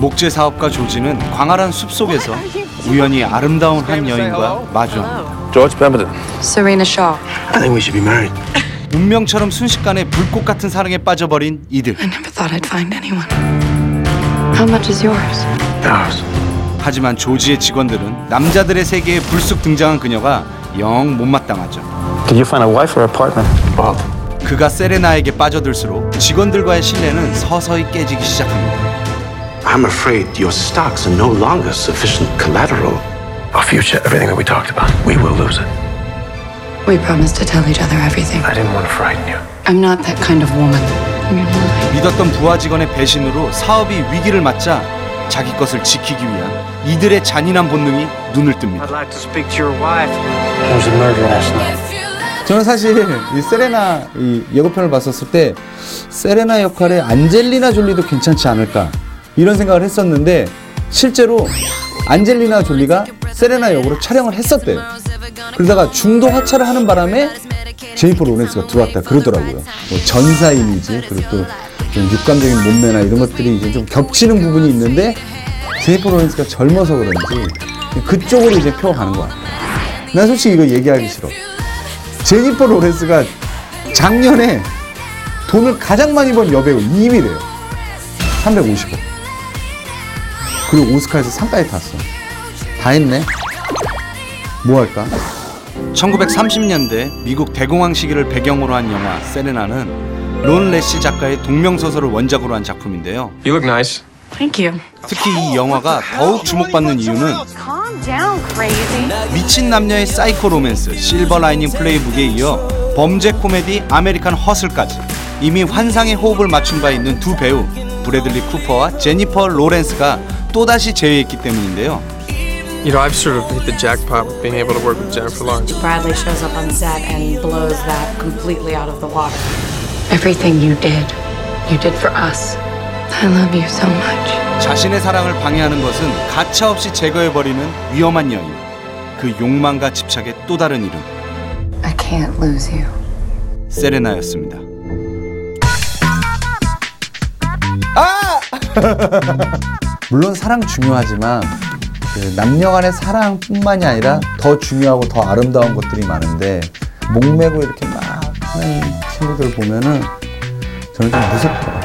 목재 사업가 조지는 광활한 숲 속에서 우연히 아름다운 한 여인과 마주합니다. George Pemberton. Serena Shaw. I think we should be married. 운명처럼 순식간에 불꽃 같은 사랑에 빠져버린 이들. I never thought I'd find anyone. How much is yours? Ours. 하지만 조지의 직원들은 남자들의 세계에 불쑥 등장한 그녀가 영 못마땅하죠. Did you find a wife or a partner? Both. 그가 세레나에게 빠져들수록 직원들과의 신뢰는 서서히 깨지기 시작합니다. I'm afraid your stocks are no longer sufficient collateral. Our future, everything that we talked about, we will lose it. We promised to tell each other everything. I didn't want to frighten you. I'm not that kind of woman. You're not. 믿었던 부하 직원의 배신으로 사업이 위기를 맞자 자기 것을 지키기 위한 이들의 잔인한 본능이 눈을 뜹니다. I'd like to speak to your wife. There was a murder last night. 저는 사실 이 세레나 이 예고편을 봤었을 때 세레나 역할에 안젤리나 졸리도 괜찮지 않을까 이런 생각을 했었는데 실제로 안젤리나 졸리가 세레나 역으로 촬영을 했었대요. 그러다가 중도 하차를 하는 바람에 제니퍼 로렌스가 들어왔다 그러더라고요. 뭐 전사 이미지 그리고 또 좀 육감적인 몸매나 이런 것들이 이제 좀 겹치는 부분이 있는데 제니퍼 로렌스가 젊어서 그런지 그쪽으로 이제 펴가는 것 같아요. 난 솔직히 이거 얘기하기 싫어. 제니퍼 로렌스가 작년에 돈을 가장 많이 번 여배우 2위래요. 350억. 그리고 오스카에서 상까지 탔어. 다 했네. 뭐 할까? 1930년대 미국 대공황 시기를 배경으로 한 영화 세레나는 론 레시 작가의 동명 소설을 원작으로 한 작품인데요. You look nice. Thank you. 특히 이 영화가 더욱 주목받는 이유는 Calm down, crazy. 미친 남녀의 사이코 로맨스 실버 라이닝 플레이북에 이어 범죄 코미디 아메리칸 허슬까지 이미 환상의 호흡을 맞춘 바 있는 두 배우 브래들리 쿠퍼와 제니퍼 로렌스가 또다시 재회했기 때문인데요. You know, I've sort of hit the jackpot with being able to work with Jennifer Lawrence. Bradley shows up on set and blows that completely out of the water. Everything you did, you did for us. I love you so much. 자신의 사랑을 방해하는 것은 가차 없이 제거해 버리는 위험한 여인. 그 욕망과 집착의 또 다른 이름 I can't lose you. 세레나였습니다. 물론 사랑 중요하지만 그 남녀 간의 사랑뿐만이 아니라 더 중요하고 더 아름다운 것들이 많은데 목매고 이렇게 막 하는 친구들 보면은 저는 좀 무섭더라고요.